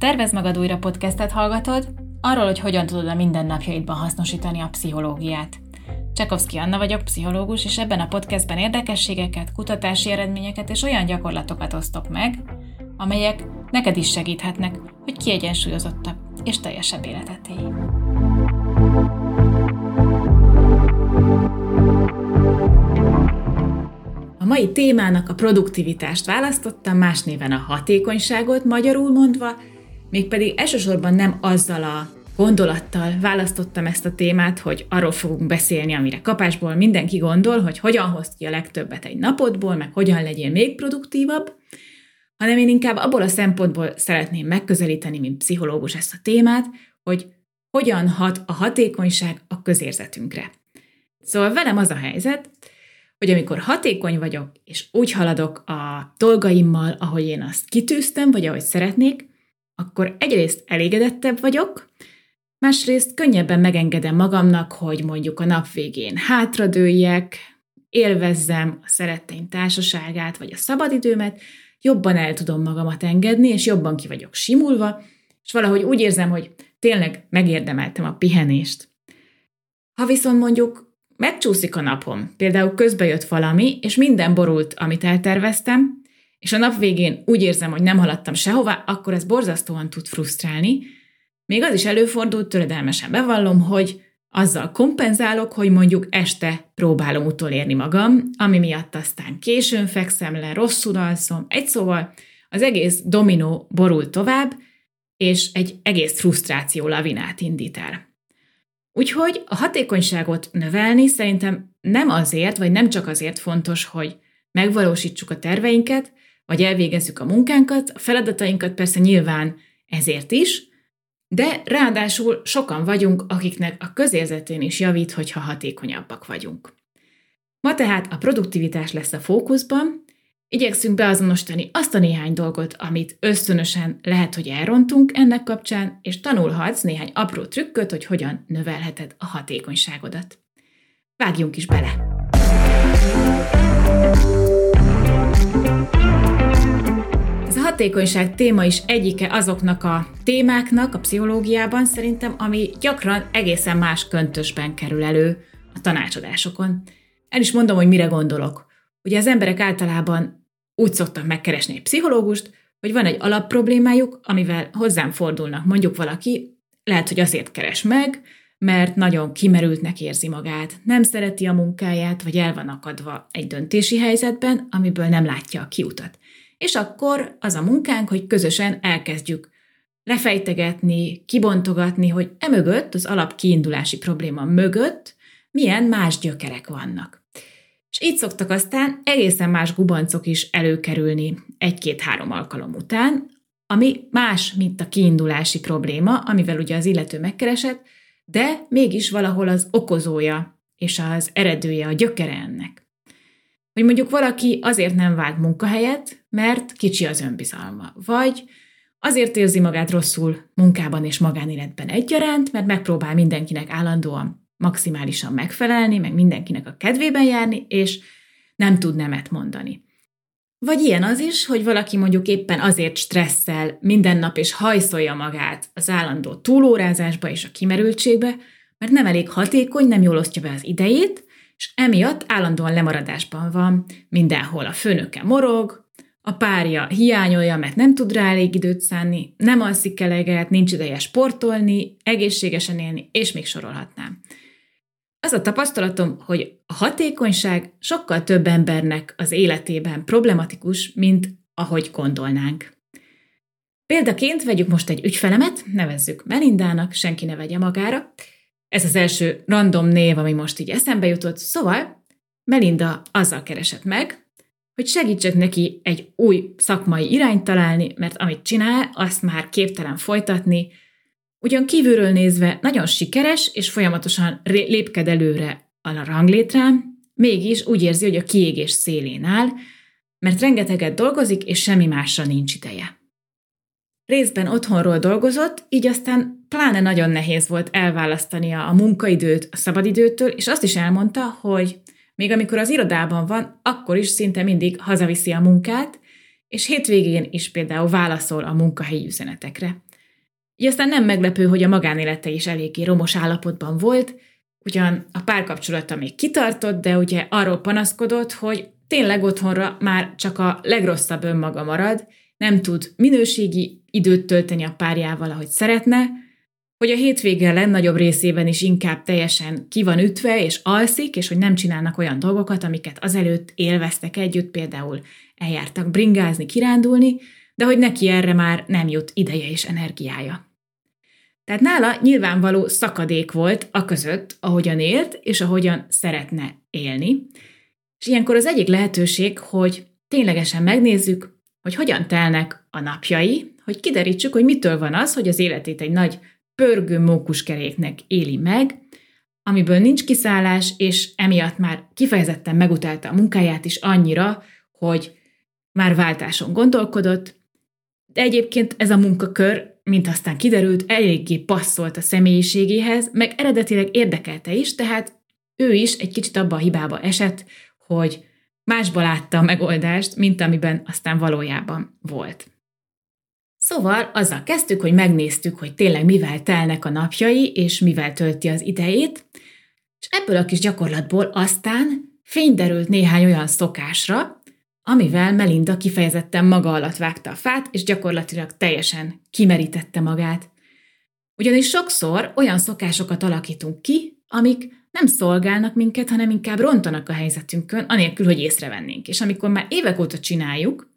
Tervez magad újra podcastet hallgatod, arról, hogy hogyan tudod a mindennapjaidban hasznosítani a pszichológiát. Csekovszki Anna vagyok, pszichológus, és ebben a podcastben érdekességeket, kutatási eredményeket és olyan gyakorlatokat osztok meg, amelyek neked is segíthetnek, hogy kiegyensúlyozottabb és teljesebb életet élj. A mai témának a produktivitást választottam, más néven a hatékonyságot magyarul mondva, mégpedig elsősorban nem azzal a gondolattal választottam ezt a témát, hogy arról fogunk beszélni, amire kapásból mindenki gondol, hogy hogyan hozd ki a legtöbbet egy napodból, meg hogyan legyél még produktívabb, hanem én inkább abból a szempontból szeretném megközelíteni, mint pszichológus ezt a témát, hogy hogyan hat a hatékonyság a közérzetünkre. Szóval velem az a helyzet, hogy amikor hatékony vagyok, és úgy haladok a dolgaimmal, ahogy én azt kitűztem, vagy ahogy szeretnék, akkor egyrészt elégedettebb vagyok, másrészt könnyebben megengedem magamnak, hogy mondjuk a nap végén hátradőljek, élvezzem a szeretteim társaságát, vagy a szabadidőmet, jobban el tudom magamat engedni, és jobban ki vagyok simulva, és valahogy úgy érzem, hogy tényleg megérdemeltem a pihenést. Ha viszont mondjuk megcsúszik a napom, például közbe jött valami, és minden borult, amit elterveztem, és a nap végén úgy érzem, hogy nem haladtam sehová, akkor ez borzasztóan tud frusztrálni. Még az is előfordult, töredelmesen bevallom, hogy azzal kompenzálok, hogy mondjuk este próbálom utolérni magam, ami miatt aztán későn fekszem le, rosszul alszom. Egy szóval az egész dominó borul tovább, és egy egész frusztráció lavinát indít el. Úgyhogy a hatékonyságot növelni szerintem nem azért, vagy nem csak azért fontos, hogy megvalósítsuk a terveinket, vagy elvégezzük a munkánkat, a feladatainkat persze nyilván ezért is, de ráadásul sokan vagyunk, akiknek a közérzetén is javít, hogyha hatékonyabbak vagyunk. Ma tehát a produktivitás lesz a fókuszban, igyekszünk beazonosítani azt a néhány dolgot, amit ösztönösen lehet, hogy elrontunk ennek kapcsán, és tanulhatsz néhány apró trükköt, hogy hogyan növelheted a hatékonyságodat. Vágjunk is bele! Hatékonyság téma is egyike azoknak a témáknak a pszichológiában szerintem, ami gyakran egészen más köntösben kerül elő a tanácsadásokon. El is mondom, hogy mire gondolok. Ugye az emberek általában úgy szoktak megkeresni egy pszichológust, hogy van egy alapproblémájuk, amivel hozzám fordulnak. Mondjuk valaki, lehet, hogy azért keres meg, mert nagyon kimerültnek érzi magát, nem szereti a munkáját, vagy el van akadva egy döntési helyzetben, amiből nem látja a kiutat és akkor az a munkánk, hogy közösen elkezdjük lefejtegetni, kibontogatni, hogy emögött, az alap kiindulási probléma mögött milyen más gyökerek vannak. És így szoktak aztán egészen más gubancok is előkerülni egy-két-három alkalom után, ami más, mint a kiindulási probléma, amivel ugye az illető megkeresett, de mégis valahol az okozója és az eredője, a gyökere ennek. Hogy mondjuk valaki azért nem vált munkahelyet, mert kicsi az önbizalma, vagy azért érzi magát rosszul munkában és magánéletben egyaránt, mert megpróbál mindenkinek állandóan maximálisan megfelelni, meg mindenkinek a kedvében járni, és nem tud nemet mondani. Vagy ilyen az is, hogy valaki mondjuk éppen azért stresszel minden nap és hajszolja magát az állandó túlórázásba és a kimerültségbe, mert nem elég hatékony, nem jól osztja be az idejét, és emiatt állandóan lemaradásban van, mindenhol a főnöke morog, a párja hiányolja, mert nem tud rá elég időt szánni, nem alszik eleget, nincs ideje sportolni, egészségesen élni, és még sorolhatnám. Az a tapasztalatom, hogy a hatékonyság sokkal több embernek az életében problematikus, mint ahogy gondolnánk. Példaként vegyük most egy ügyfelemet, nevezzük Melindának, senki ne vegye magára, ez az első random név, ami most így eszembe jutott. Szóval Melinda azzal keresett meg, hogy segítsek neki egy új szakmai irányt találni, mert amit csinál, azt már képtelen folytatni. Ugyan kívülről nézve nagyon sikeres, és folyamatosan lépked előre a ranglétrán, mégis úgy érzi, hogy a kiégés szélén áll, mert rengeteget dolgozik, és semmi másra nincs ideje. Részben otthonról dolgozott, így aztán pláne nagyon nehéz volt elválasztania a munkaidőt a szabadidőtől, és azt is elmondta, hogy még amikor az irodában van, akkor is szinte mindig hazaviszi a munkát, és hétvégén is például válaszol a munkahelyi üzenetekre. így aztán nem meglepő, hogy a magánélete is eléggé romos állapotban volt, ugyan a párkapcsolata még kitartott, de ugye arról panaszkodott, hogy tényleg otthonra már csak a legrosszabb önmaga marad, nem tud minőségi időt tölteni a párjával, ahogy szeretne, hogy a hétvége legnagyobb részében is inkább teljesen ki van ütve és alszik, és hogy nem csinálnak olyan dolgokat, amiket azelőtt élveztek együtt, például eljártak bringázni, kirándulni, de hogy neki erre már nem jut ideje és energiája. Tehát nála nyilvánvaló szakadék volt a között, ahogyan élt, és ahogyan szeretne élni. És ilyenkor az egyik lehetőség, hogy ténylegesen megnézzük, hogy hogyan telnek a napjai, hogy kiderítsük, hogy mitől van az, hogy az életét egy nagy pörgő mókuskeréknek éli meg, amiből nincs kiszállás, és emiatt már kifejezetten megutálta a munkáját is annyira, hogy már váltáson gondolkodott, de egyébként ez a munkakör, mint aztán kiderült, eléggé passzolt a személyiségéhez, meg eredetileg érdekelte is, tehát ő is egy kicsit abba a hibába esett, hogy másba látta a megoldást, mint amiben aztán valójában volt. Szóval azzal kezdtük, hogy megnéztük, hogy tényleg mivel telnek a napjai, és mivel tölti az idejét, és ebből a kis gyakorlatból aztán fényderült néhány olyan szokásra, amivel Melinda kifejezetten maga alatt vágta a fát, és gyakorlatilag teljesen kimerítette magát. Ugyanis sokszor olyan szokásokat alakítunk ki, amik nem szolgálnak minket, hanem inkább rontanak a helyzetünkön, anélkül, hogy észrevennénk. És amikor már évek óta csináljuk,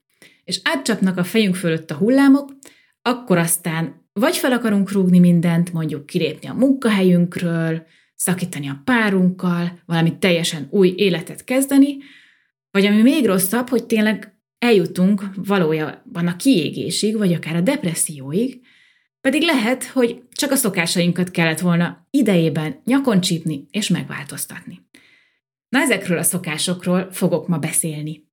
és átcsapnak a fejünk fölött a hullámok, akkor aztán vagy fel akarunk rúgni mindent, mondjuk kilépni a munkahelyünkről, szakítani a párunkkal, valami teljesen új életet kezdeni, vagy ami még rosszabb, hogy tényleg eljutunk valójában a kiégésig, vagy akár a depresszióig, pedig lehet, hogy csak a szokásainkat kellett volna idejében nyakon csípni és megváltoztatni. Na ezekről a szokásokról fogok ma beszélni.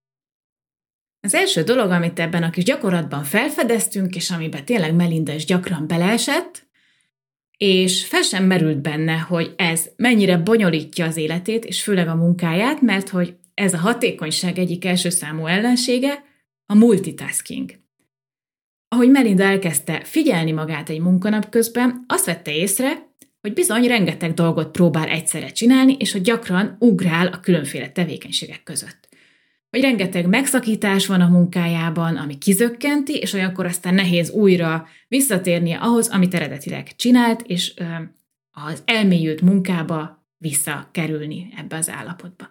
Az első dolog, amit ebben a kis gyakorlatban felfedeztünk, és amiben tényleg Melinda is gyakran beleesett, és fel sem merült benne, hogy ez mennyire bonyolítja az életét, és főleg a munkáját, mert hogy ez a hatékonyság egyik első számú ellensége a multitasking. Ahogy Melinda elkezdte figyelni magát egy munkanap közben, azt vette észre, hogy bizony rengeteg dolgot próbál egyszerre csinálni, és hogy gyakran ugrál a különféle tevékenységek között hogy rengeteg megszakítás van a munkájában, ami kizökkenti, és olyankor aztán nehéz újra visszatérnie ahhoz, amit eredetileg csinált, és az elmélyült munkába visszakerülni ebbe az állapotba.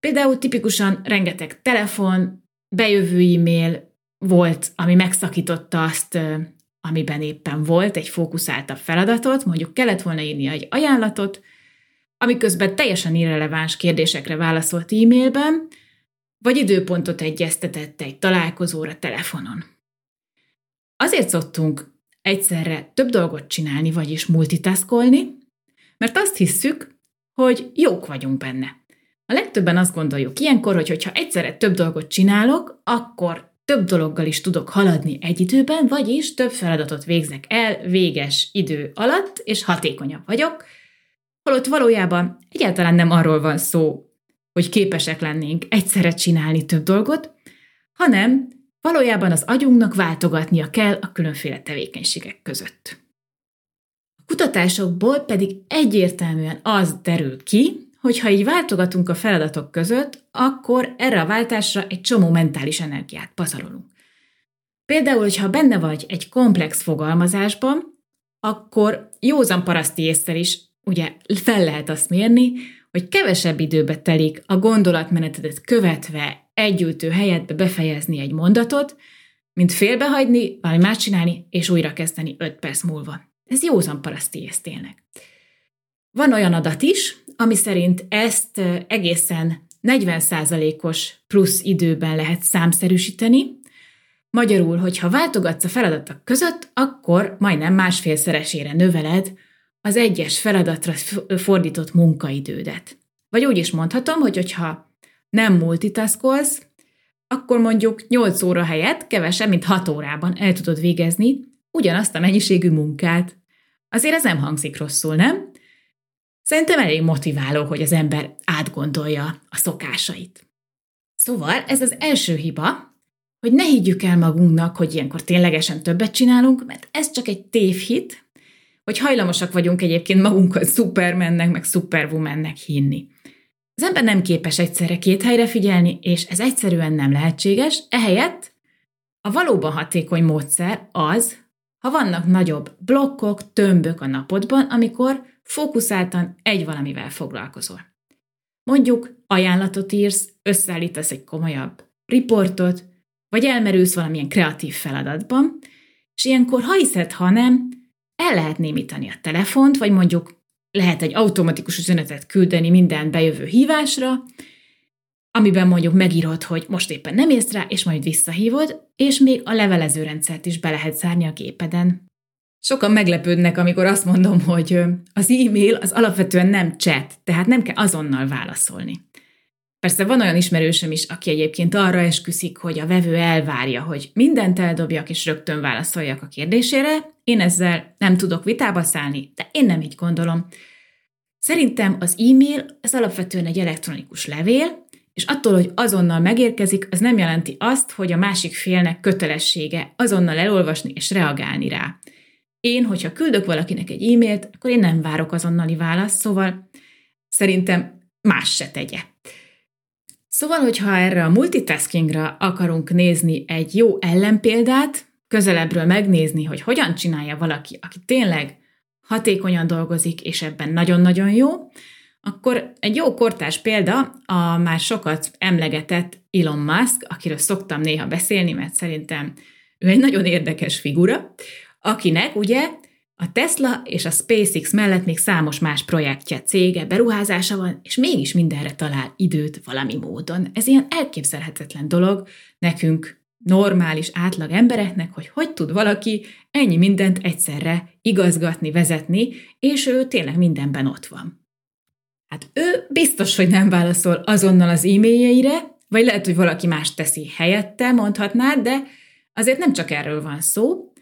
Például tipikusan rengeteg telefon, bejövő e-mail volt, ami megszakította azt, amiben éppen volt egy fókuszáltabb feladatot, mondjuk kellett volna írni egy ajánlatot, amiközben teljesen irreleváns kérdésekre válaszolt e-mailben, vagy időpontot egyeztetett egy találkozóra telefonon. Azért szoktunk egyszerre több dolgot csinálni, vagyis multitaskolni, mert azt hisszük, hogy jók vagyunk benne. A legtöbben azt gondoljuk ilyenkor, hogy ha egyszerre több dolgot csinálok, akkor több dologgal is tudok haladni egy időben, vagyis több feladatot végzek el véges idő alatt, és hatékonyabb vagyok, holott valójában egyáltalán nem arról van szó, hogy képesek lennénk egyszerre csinálni több dolgot, hanem valójában az agyunknak váltogatnia kell a különféle tevékenységek között. A kutatásokból pedig egyértelműen az derül ki, hogy ha így váltogatunk a feladatok között, akkor erre a váltásra egy csomó mentális energiát pazarolunk. Például, hogyha benne vagy egy komplex fogalmazásban, akkor józan paraszti észre is ugye fel lehet azt mérni, hogy kevesebb időbe telik a gondolatmenetedet követve együltő helyetbe befejezni egy mondatot, mint félbehagyni, valami más csinálni, és újra kezdeni 5 perc múlva. Ez józan paraszti tényleg. Van olyan adat is, ami szerint ezt egészen 40%-os plusz időben lehet számszerűsíteni, Magyarul, hogyha váltogatsz a feladatok között, akkor majdnem másfélszeresére növeled az egyes feladatra fordított munkaidődet. Vagy úgy is mondhatom, hogy hogyha nem multitaskolsz, akkor mondjuk 8 óra helyett kevesebb, mint 6 órában el tudod végezni ugyanazt a mennyiségű munkát. Azért ez nem hangzik rosszul, nem? Szerintem elég motiváló, hogy az ember átgondolja a szokásait. Szóval ez az első hiba, hogy ne higgyük el magunknak, hogy ilyenkor ténylegesen többet csinálunk, mert ez csak egy tévhit, hogy hajlamosak vagyunk egyébként magunkat Supermannek, meg Superwomannek hinni. Az ember nem képes egyszerre két helyre figyelni, és ez egyszerűen nem lehetséges, ehelyett a valóban hatékony módszer az, ha vannak nagyobb blokkok, tömbök a napodban, amikor fókuszáltan egy valamivel foglalkozol. Mondjuk ajánlatot írsz, összeállítasz egy komolyabb riportot, vagy elmerülsz valamilyen kreatív feladatban, és ilyenkor, ha hiszed, ha nem, el lehet némítani a telefont, vagy mondjuk lehet egy automatikus üzenetet küldeni minden bejövő hívásra, amiben mondjuk megírod, hogy most éppen nem ész rá, és majd visszahívod, és még a levelezőrendszert is be lehet zárni a gépeden. Sokan meglepődnek, amikor azt mondom, hogy az e-mail az alapvetően nem chat, tehát nem kell azonnal válaszolni. Persze van olyan ismerősöm is, aki egyébként arra esküszik, hogy a vevő elvárja, hogy mindent eldobjak és rögtön válaszoljak a kérdésére. Én ezzel nem tudok vitába szállni, de én nem így gondolom. Szerintem az e-mail az alapvetően egy elektronikus levél, és attól, hogy azonnal megérkezik, az nem jelenti azt, hogy a másik félnek kötelessége azonnal elolvasni és reagálni rá. Én, hogyha küldök valakinek egy e-mailt, akkor én nem várok azonnali választ, szóval szerintem más se tegye. Szóval, hogyha erre a multitaskingra akarunk nézni egy jó ellenpéldát, közelebbről megnézni, hogy hogyan csinálja valaki, aki tényleg hatékonyan dolgozik, és ebben nagyon-nagyon jó, akkor egy jó kortás példa a már sokat emlegetett Elon Musk, akiről szoktam néha beszélni, mert szerintem ő egy nagyon érdekes figura, akinek ugye a Tesla és a SpaceX mellett még számos más projektje, cége, beruházása van, és mégis mindenre talál időt valami módon. Ez ilyen elképzelhetetlen dolog nekünk, normális, átlag embereknek, hogy hogy tud valaki ennyi mindent egyszerre igazgatni, vezetni, és ő tényleg mindenben ott van. Hát ő biztos, hogy nem válaszol azonnal az e-mailjeire, vagy lehet, hogy valaki más teszi helyette, mondhatnád, de azért nem csak erről van szó,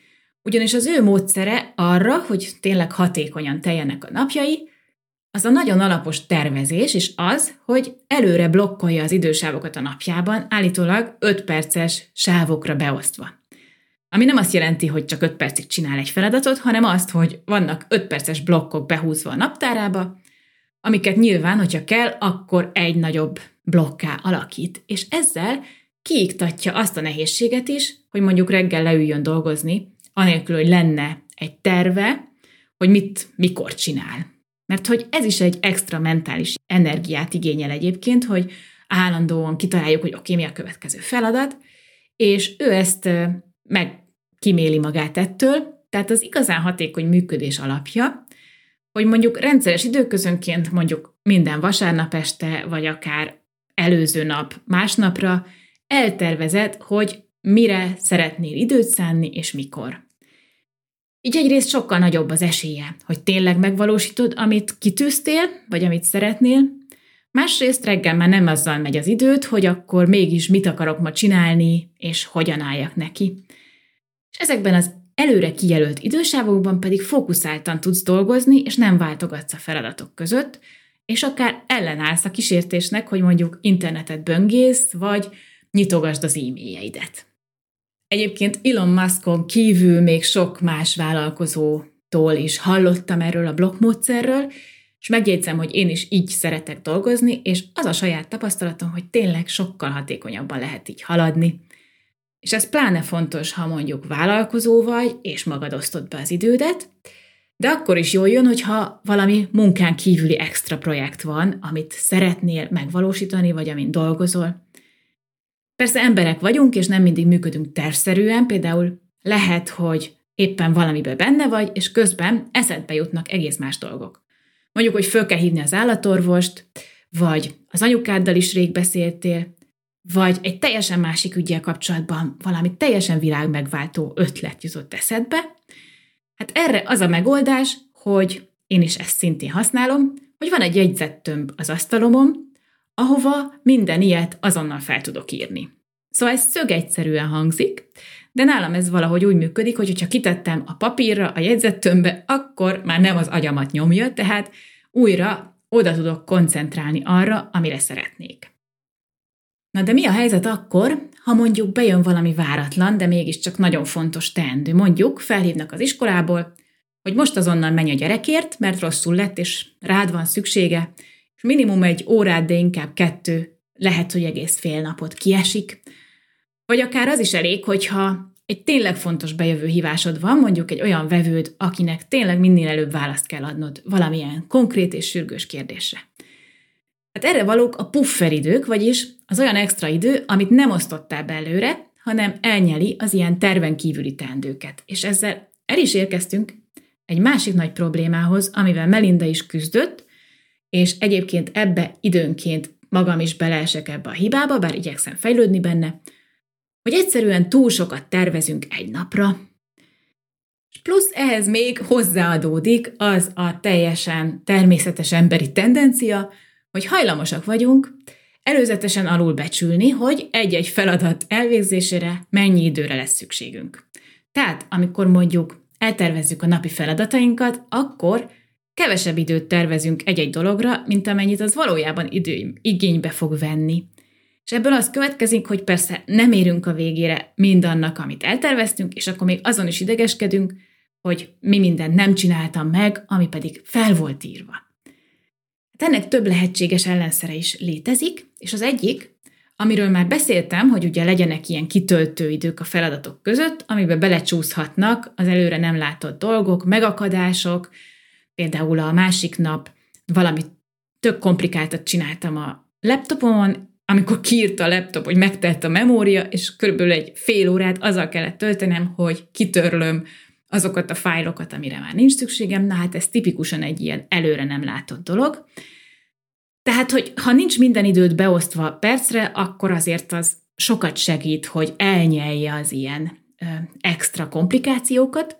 ugyanis az ő módszere arra, hogy tényleg hatékonyan teljenek a napjai, az a nagyon alapos tervezés, és az, hogy előre blokkolja az idősávokat a napjában, állítólag 5 perces sávokra beosztva. Ami nem azt jelenti, hogy csak 5 percig csinál egy feladatot, hanem azt, hogy vannak 5 perces blokkok behúzva a naptárába, amiket nyilván, hogyha kell, akkor egy nagyobb blokká alakít. És ezzel kiiktatja azt a nehézséget is, hogy mondjuk reggel leüljön dolgozni, anélkül, hogy lenne egy terve, hogy mit, mikor csinál. Mert hogy ez is egy extra mentális energiát igényel egyébként, hogy állandóan kitaláljuk, hogy oké, okay, mi a következő feladat, és ő ezt meg kiméli magát ettől, tehát az igazán hatékony működés alapja, hogy mondjuk rendszeres időközönként mondjuk minden vasárnap este, vagy akár előző nap másnapra eltervezed, hogy mire szeretnél időt szánni, és mikor. Így egyrészt sokkal nagyobb az esélye, hogy tényleg megvalósítod, amit kitűztél, vagy amit szeretnél, másrészt reggel már nem azzal megy az időt, hogy akkor mégis mit akarok ma csinálni, és hogyan álljak neki. És ezekben az előre kijelölt idősávokban pedig fókuszáltan tudsz dolgozni, és nem váltogatsz a feladatok között, és akár ellenállsz a kísértésnek, hogy mondjuk internetet böngész, vagy nyitogasd az e-mailjeidet. Egyébként Elon Muskon kívül még sok más vállalkozótól is hallottam erről a blokkmódszerről, és megjegyzem, hogy én is így szeretek dolgozni, és az a saját tapasztalatom, hogy tényleg sokkal hatékonyabban lehet így haladni. És ez pláne fontos, ha mondjuk vállalkozó vagy, és magad osztod be az idődet, de akkor is jól jön, hogyha valami munkán kívüli extra projekt van, amit szeretnél megvalósítani, vagy amin dolgozol. Persze emberek vagyunk, és nem mindig működünk tervszerűen, például lehet, hogy éppen valamiben benne vagy, és közben eszedbe jutnak egész más dolgok. Mondjuk, hogy föl kell hívni az állatorvost, vagy az anyukáddal is rég beszéltél, vagy egy teljesen másik ügyel kapcsolatban valami teljesen világmegváltó ötlet jutott eszedbe. Hát erre az a megoldás, hogy én is ezt szintén használom, hogy van egy jegyzettömb az asztalomon, ahova minden ilyet azonnal fel tudok írni. Szóval ez szög egyszerűen hangzik, de nálam ez valahogy úgy működik, hogy ha kitettem a papírra, a jegyzettömbbe, akkor már nem az agyamat nyomja, tehát újra oda tudok koncentrálni arra, amire szeretnék. Na de mi a helyzet akkor, ha mondjuk bejön valami váratlan, de mégiscsak nagyon fontos teendő. Mondjuk felhívnak az iskolából, hogy most azonnal menj a gyerekért, mert rosszul lett, és rád van szüksége, és minimum egy órát, de inkább kettő, lehet, hogy egész fél napot kiesik. Vagy akár az is elég, hogyha egy tényleg fontos bejövő hívásod van, mondjuk egy olyan vevőd, akinek tényleg minél előbb választ kell adnod valamilyen konkrét és sürgős kérdésre. Hát erre valók a pufferidők, vagyis az olyan extra idő, amit nem osztottál belőle, hanem elnyeli az ilyen terven kívüli teendőket. És ezzel el is érkeztünk egy másik nagy problémához, amivel Melinda is küzdött, és egyébként ebbe időnként magam is beleesek ebbe a hibába, bár igyekszem fejlődni benne, hogy egyszerűen túl sokat tervezünk egy napra, és plusz ehhez még hozzáadódik az a teljesen természetes emberi tendencia, hogy hajlamosak vagyunk előzetesen alulbecsülni, hogy egy-egy feladat elvégzésére mennyi időre lesz szükségünk. Tehát, amikor mondjuk eltervezzük a napi feladatainkat, akkor kevesebb időt tervezünk egy-egy dologra, mint amennyit az valójában idő igénybe fog venni. És ebből az következik, hogy persze nem érünk a végére mindannak, amit elterveztünk, és akkor még azon is idegeskedünk, hogy mi mindent nem csináltam meg, ami pedig fel volt írva. Hát ennek több lehetséges ellenszere is létezik, és az egyik, amiről már beszéltem, hogy ugye legyenek ilyen kitöltő idők a feladatok között, amiben belecsúszhatnak az előre nem látott dolgok, megakadások, például a másik nap valami tök komplikáltat csináltam a laptopon, amikor kiírta a laptop, hogy megtelt a memória, és körülbelül egy fél órát azzal kellett töltenem, hogy kitörlöm azokat a fájlokat, amire már nincs szükségem, na hát ez tipikusan egy ilyen előre nem látott dolog. Tehát, hogy ha nincs minden időt beosztva percre, akkor azért az sokat segít, hogy elnyelje az ilyen ö, extra komplikációkat.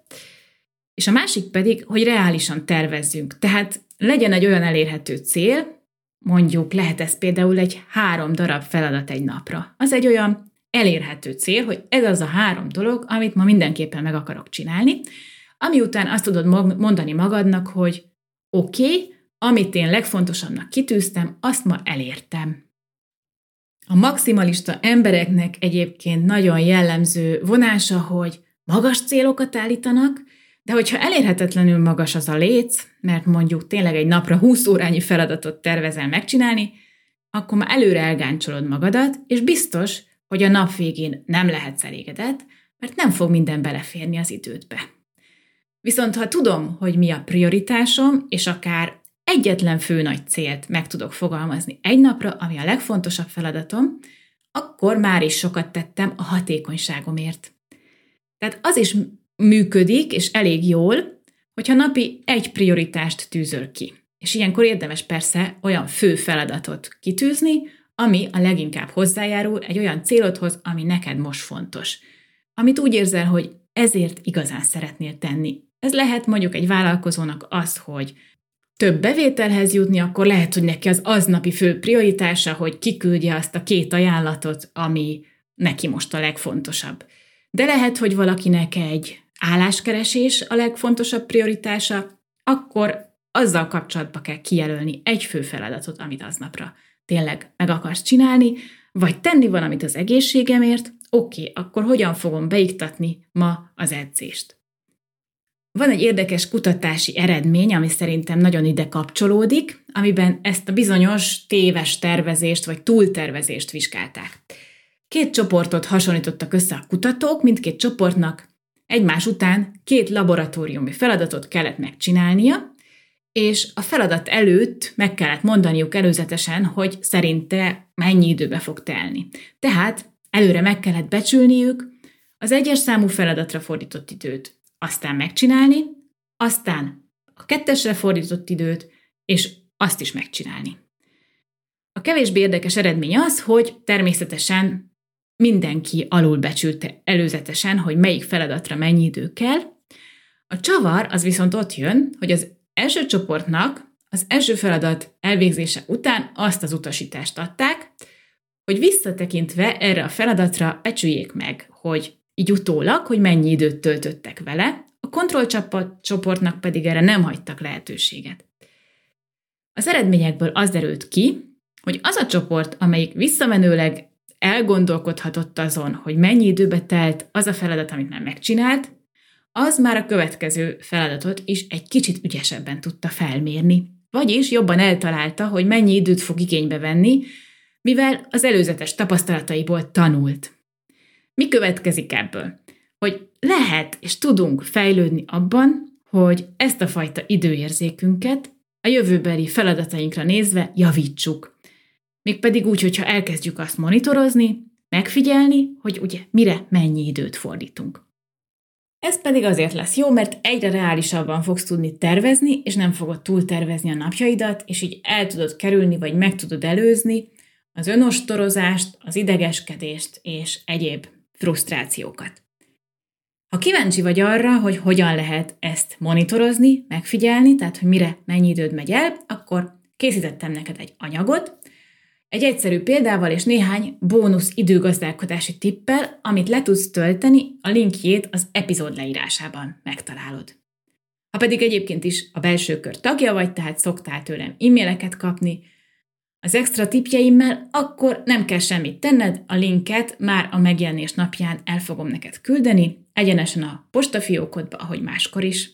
És a másik pedig, hogy reálisan tervezzünk. Tehát legyen egy olyan elérhető cél, mondjuk lehet ez például egy három darab feladat egy napra. Az egy olyan elérhető cél, hogy ez az a három dolog, amit ma mindenképpen meg akarok csinálni, ami után azt tudod mondani magadnak, hogy oké, okay, amit én legfontosabbnak kitűztem, azt ma elértem. A maximalista embereknek egyébként nagyon jellemző vonása, hogy magas célokat állítanak, de hogyha elérhetetlenül magas az a léc, mert mondjuk tényleg egy napra 20 órányi feladatot tervezel megcsinálni, akkor már előre elgáncsolod magadat, és biztos, hogy a nap végén nem lehetsz elégedett, mert nem fog minden beleférni az idődbe. Viszont ha tudom, hogy mi a prioritásom, és akár egyetlen fő nagy célt meg tudok fogalmazni egy napra, ami a legfontosabb feladatom, akkor már is sokat tettem a hatékonyságomért. Tehát az is működik, és elég jól, hogyha napi egy prioritást tűzöl ki. És ilyenkor érdemes persze olyan fő feladatot kitűzni, ami a leginkább hozzájárul egy olyan célodhoz, ami neked most fontos. Amit úgy érzel, hogy ezért igazán szeretnél tenni. Ez lehet mondjuk egy vállalkozónak az, hogy több bevételhez jutni, akkor lehet, hogy neki az aznapi fő prioritása, hogy kiküldje azt a két ajánlatot, ami neki most a legfontosabb. De lehet, hogy valakinek egy álláskeresés a legfontosabb prioritása, akkor azzal kapcsolatban kell kijelölni egy fő feladatot, amit aznapra tényleg meg akarsz csinálni, vagy tenni valamit az egészségemért, oké, okay, akkor hogyan fogom beiktatni ma az edzést? Van egy érdekes kutatási eredmény, ami szerintem nagyon ide kapcsolódik, amiben ezt a bizonyos téves tervezést vagy túltervezést vizsgálták. Két csoportot hasonlítottak össze a kutatók, mindkét csoportnak egymás után két laboratóriumi feladatot kellett megcsinálnia, és a feladat előtt meg kellett mondaniuk előzetesen, hogy szerinte mennyi időbe fog telni. Tehát előre meg kellett becsülniük az egyes számú feladatra fordított időt, aztán megcsinálni, aztán a kettesre fordított időt, és azt is megcsinálni. A kevésbé érdekes eredmény az, hogy természetesen mindenki alulbecsülte előzetesen, hogy melyik feladatra mennyi idő kell. A csavar az viszont ott jön, hogy az első csoportnak az első feladat elvégzése után azt az utasítást adták, hogy visszatekintve erre a feladatra becsüljék meg, hogy így utólag, hogy mennyi időt töltöttek vele, a kontrollcsoportnak pedig erre nem hagytak lehetőséget. Az eredményekből az derült ki, hogy az a csoport, amelyik visszamenőleg elgondolkodhatott azon, hogy mennyi időbe telt az a feladat, amit már megcsinált, az már a következő feladatot is egy kicsit ügyesebben tudta felmérni. Vagyis jobban eltalálta, hogy mennyi időt fog igénybe venni, mivel az előzetes tapasztalataiból tanult. Mi következik ebből? Hogy lehet és tudunk fejlődni abban, hogy ezt a fajta időérzékünket a jövőbeli feladatainkra nézve javítsuk. Mégpedig úgy, hogyha elkezdjük azt monitorozni, megfigyelni, hogy ugye mire mennyi időt fordítunk. Ez pedig azért lesz jó, mert egyre reálisabban fogsz tudni tervezni, és nem fogod túltervezni a napjaidat, és így el tudod kerülni, vagy meg tudod előzni az önostorozást, az idegeskedést és egyéb frusztrációkat. Ha kíváncsi vagy arra, hogy hogyan lehet ezt monitorozni, megfigyelni, tehát hogy mire mennyi időd megy el, akkor készítettem neked egy anyagot, egy egyszerű példával és néhány bónusz időgazdálkodási tippel, amit le tudsz tölteni, a linkjét az epizód leírásában megtalálod. Ha pedig egyébként is a belső kör tagja vagy, tehát szoktál tőlem e-maileket kapni, az extra tipjeimmel, akkor nem kell semmit tenned, a linket már a megjelenés napján el fogom neked küldeni, egyenesen a postafiókodba, ahogy máskor is.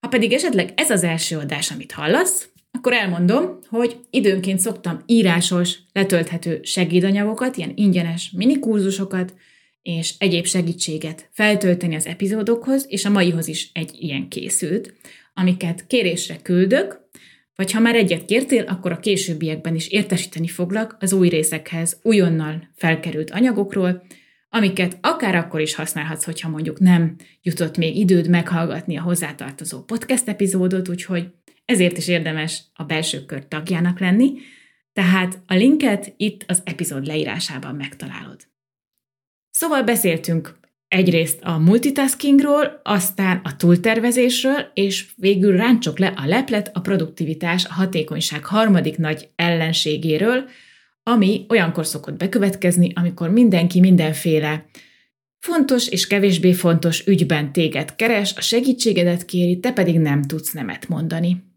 Ha pedig esetleg ez az első adás, amit hallasz, akkor elmondom, hogy időnként szoktam írásos, letölthető segédanyagokat, ilyen ingyenes minikurzusokat és egyéb segítséget feltölteni az epizódokhoz, és a maihoz is egy ilyen készült, amiket kérésre küldök, vagy ha már egyet kértél, akkor a későbbiekben is értesíteni foglak az új részekhez újonnan felkerült anyagokról, amiket akár akkor is használhatsz, hogyha mondjuk nem jutott még időd meghallgatni a hozzátartozó podcast epizódot, úgyhogy ezért is érdemes a belső kör tagjának lenni, tehát a linket itt az epizód leírásában megtalálod. Szóval beszéltünk egyrészt a multitaskingról, aztán a túltervezésről, és végül ráncsok le a leplet a produktivitás, a hatékonyság harmadik nagy ellenségéről, ami olyankor szokott bekövetkezni, amikor mindenki mindenféle fontos és kevésbé fontos ügyben téged keres, a segítségedet kéri, te pedig nem tudsz nemet mondani.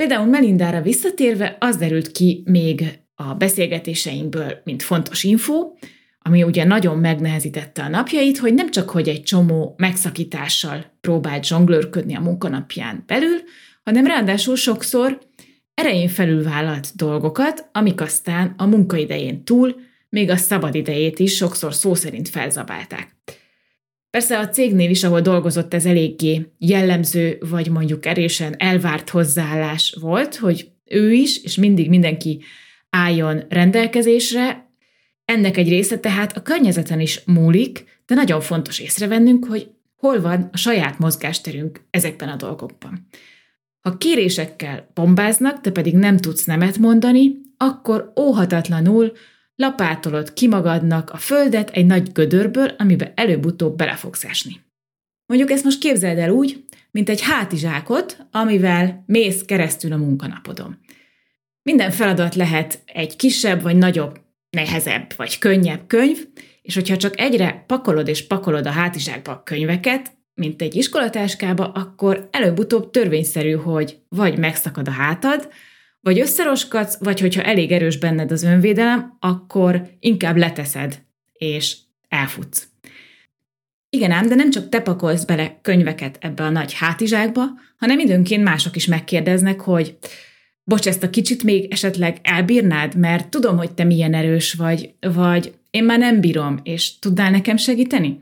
Például Melindára visszatérve az derült ki még a beszélgetéseinkből, mint fontos info, ami ugye nagyon megnehezítette a napjait, hogy nem csak hogy egy csomó megszakítással próbált zsonglőrködni a munkanapján belül, hanem ráadásul sokszor erején felül vállalt dolgokat, amik aztán a munkaidején túl, még a szabadidejét is sokszor szó szerint felzabálták. Persze a cégnél is, ahol dolgozott, ez eléggé jellemző, vagy mondjuk erésen elvárt hozzáállás volt, hogy ő is, és mindig mindenki álljon rendelkezésre. Ennek egy része tehát a környezeten is múlik, de nagyon fontos észrevennünk, hogy hol van a saját mozgásterünk ezekben a dolgokban. Ha kérésekkel bombáznak, te pedig nem tudsz nemet mondani, akkor óhatatlanul lapátolod ki magadnak a földet egy nagy gödörből, amibe előbb-utóbb bele fogsz esni. Mondjuk ezt most képzeld el úgy, mint egy hátizsákot, amivel mész keresztül a munkanapodon. Minden feladat lehet egy kisebb vagy nagyobb, nehezebb vagy könnyebb könyv, és hogyha csak egyre pakolod és pakolod a hátizsákba a könyveket, mint egy iskolatáskába, akkor előbb-utóbb törvényszerű, hogy vagy megszakad a hátad, vagy összeroskadsz, vagy hogyha elég erős benned az önvédelem, akkor inkább leteszed, és elfutsz. Igen ám, de nem csak te pakolsz bele könyveket ebbe a nagy hátizsákba, hanem időnként mások is megkérdeznek, hogy bocs, ezt a kicsit még esetleg elbírnád, mert tudom, hogy te milyen erős vagy, vagy én már nem bírom, és tudnál nekem segíteni?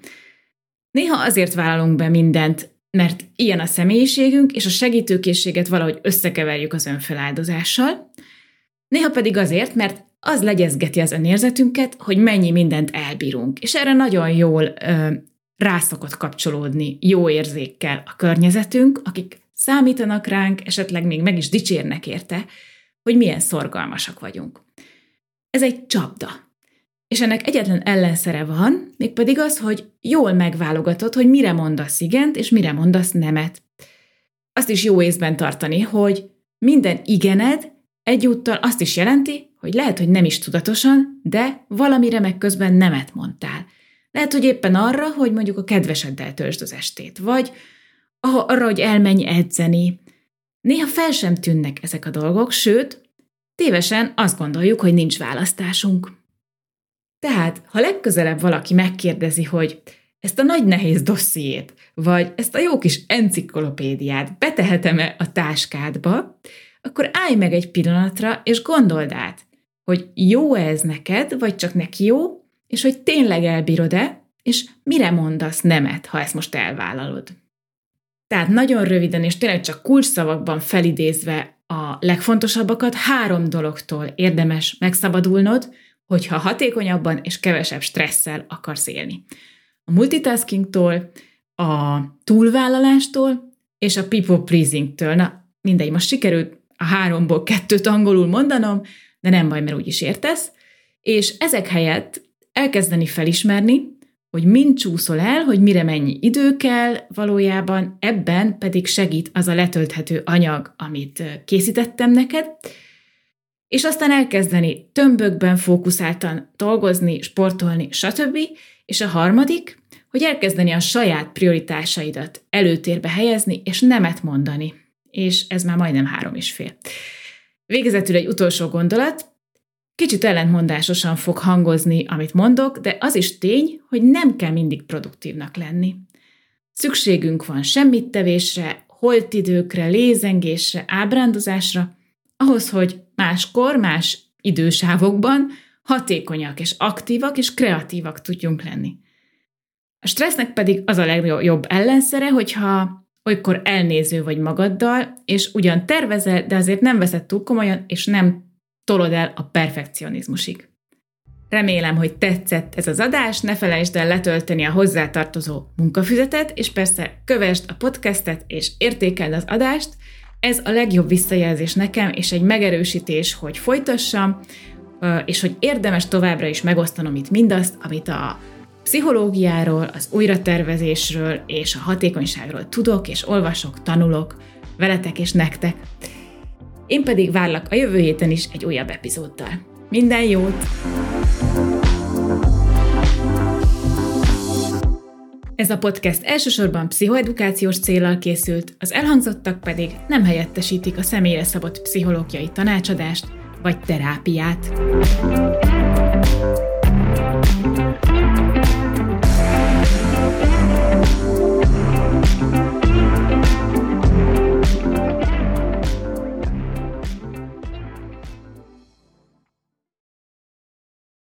Néha azért vállalunk be mindent, mert ilyen a személyiségünk, és a segítőkészséget valahogy összekeverjük az önfeláldozással, néha pedig azért, mert az legyezgeti az önérzetünket, hogy mennyi mindent elbírunk, és erre nagyon jól ö, rászokott kapcsolódni jó érzékkel a környezetünk, akik számítanak ránk, esetleg még meg is dicsérnek érte, hogy milyen szorgalmasak vagyunk. Ez egy csapda. És ennek egyetlen ellenszere van, mégpedig az, hogy jól megválogatod, hogy mire mondasz igent, és mire mondasz nemet. Azt is jó észben tartani, hogy minden igened egyúttal azt is jelenti, hogy lehet, hogy nem is tudatosan, de valamire meg közben nemet mondtál. Lehet, hogy éppen arra, hogy mondjuk a kedveseddel töltsd az estét, vagy arra, hogy elmenj edzeni. Néha fel sem tűnnek ezek a dolgok, sőt, tévesen azt gondoljuk, hogy nincs választásunk. Tehát, ha legközelebb valaki megkérdezi, hogy ezt a nagy nehéz dossziét, vagy ezt a jó kis enciklopédiát betehetem-e a táskádba, akkor állj meg egy pillanatra, és gondold át, hogy jó -e ez neked, vagy csak neki jó, és hogy tényleg elbírod-e, és mire mondasz nemet, ha ezt most elvállalod. Tehát nagyon röviden és tényleg csak kulcsszavakban felidézve a legfontosabbakat három dologtól érdemes megszabadulnod, hogyha hatékonyabban és kevesebb stresszel akarsz élni. A multitaskingtól, a túlvállalástól és a people pleasingtől. Na, mindegy, most sikerült a háromból kettőt angolul mondanom, de nem baj, mert úgyis értesz. És ezek helyett elkezdeni felismerni, hogy mind csúszol el, hogy mire mennyi idő kell valójában, ebben pedig segít az a letölthető anyag, amit készítettem neked, és aztán elkezdeni tömbökben fókuszáltan dolgozni, sportolni, stb. És a harmadik, hogy elkezdeni a saját prioritásaidat előtérbe helyezni, és nemet mondani. És ez már majdnem három és fél. Végezetül egy utolsó gondolat, Kicsit ellentmondásosan fog hangozni, amit mondok, de az is tény, hogy nem kell mindig produktívnak lenni. Szükségünk van semmittevésre, holtidőkre, lézengésre, ábrándozásra, ahhoz, hogy máskor, más idősávokban hatékonyak és aktívak és kreatívak tudjunk lenni. A stressznek pedig az a legjobb ellenszere, hogyha olykor elnéző vagy magaddal, és ugyan tervezel, de azért nem veszed túl komolyan, és nem tolod el a perfekcionizmusig. Remélem, hogy tetszett ez az adás, ne felejtsd el letölteni a hozzátartozó munkafüzetet, és persze kövesd a podcastet, és értékeld az adást. Ez a legjobb visszajelzés nekem, és egy megerősítés, hogy folytassam, és hogy érdemes továbbra is megosztanom itt mindazt, amit a pszichológiáról, az újratervezésről és a hatékonyságról tudok, és olvasok, tanulok veletek és nektek. Én pedig várlak a jövő héten is egy újabb epizóddal. Minden jót! Ez a podcast elsősorban pszichoedukációs célral készült, az elhangzottak pedig nem helyettesítik a személyre szabott pszichológiai tanácsadást vagy terápiát.